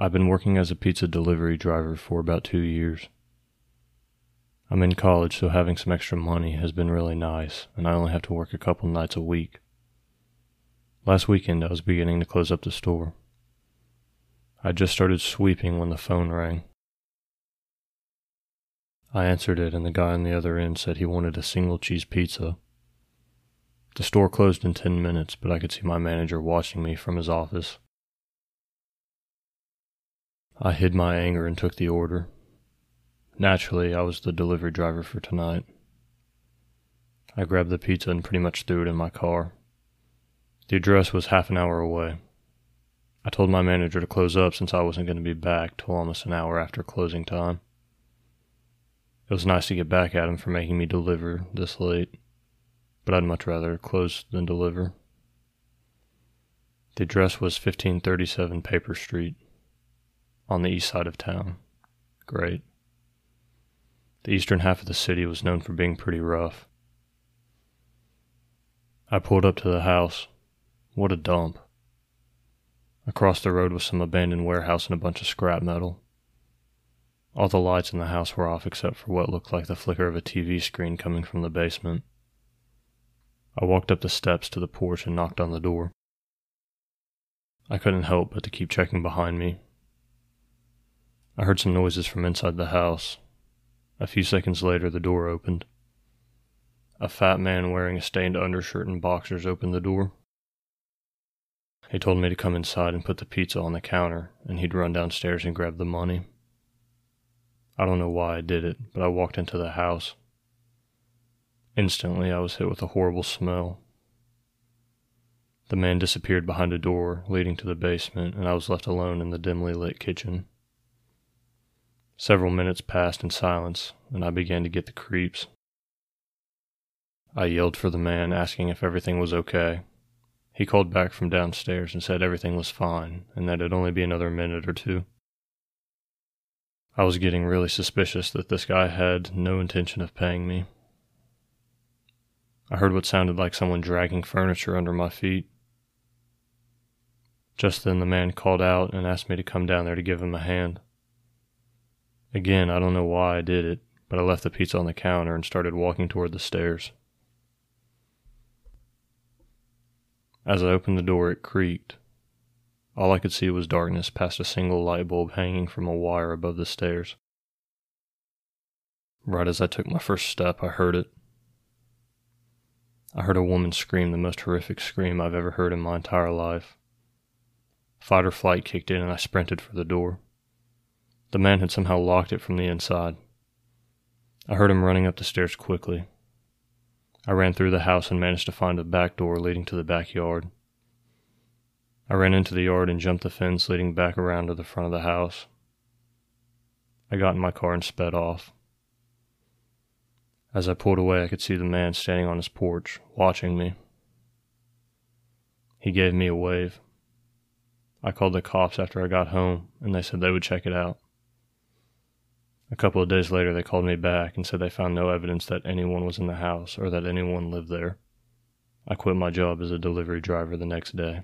I've been working as a pizza delivery driver for about two years. I'm in college, so having some extra money has been really nice, and I only have to work a couple nights a week. Last weekend, I was beginning to close up the store. I just started sweeping when the phone rang. I answered it, and the guy on the other end said he wanted a single cheese pizza. The store closed in 10 minutes, but I could see my manager watching me from his office. I hid my anger and took the order. Naturally, I was the delivery driver for tonight. I grabbed the pizza and pretty much threw it in my car. The address was half an hour away. I told my manager to close up since I wasn't going to be back till almost an hour after closing time. It was nice to get back at him for making me deliver this late, but I'd much rather close than deliver. The address was 1537 Paper Street on the east side of town. Great. The eastern half of the city was known for being pretty rough. I pulled up to the house. What a dump. Across the road was some abandoned warehouse and a bunch of scrap metal. All the lights in the house were off except for what looked like the flicker of a TV screen coming from the basement. I walked up the steps to the porch and knocked on the door. I couldn't help but to keep checking behind me I heard some noises from inside the house. A few seconds later, the door opened. A fat man wearing a stained undershirt and boxers opened the door. He told me to come inside and put the pizza on the counter, and he'd run downstairs and grab the money. I don't know why I did it, but I walked into the house. Instantly, I was hit with a horrible smell. The man disappeared behind a door leading to the basement, and I was left alone in the dimly lit kitchen. Several minutes passed in silence, and I began to get the creeps. I yelled for the man, asking if everything was okay. He called back from downstairs and said everything was fine and that it'd only be another minute or two. I was getting really suspicious that this guy had no intention of paying me. I heard what sounded like someone dragging furniture under my feet. Just then the man called out and asked me to come down there to give him a hand. Again, I don't know why I did it, but I left the pizza on the counter and started walking toward the stairs. As I opened the door, it creaked. All I could see was darkness past a single light bulb hanging from a wire above the stairs. Right as I took my first step, I heard it. I heard a woman scream the most horrific scream I've ever heard in my entire life. Fight or flight kicked in, and I sprinted for the door. The man had somehow locked it from the inside. I heard him running up the stairs quickly. I ran through the house and managed to find a back door leading to the backyard. I ran into the yard and jumped the fence leading back around to the front of the house. I got in my car and sped off. As I pulled away, I could see the man standing on his porch, watching me. He gave me a wave. I called the cops after I got home, and they said they would check it out. A couple of days later, they called me back and said they found no evidence that anyone was in the house or that anyone lived there. I quit my job as a delivery driver the next day.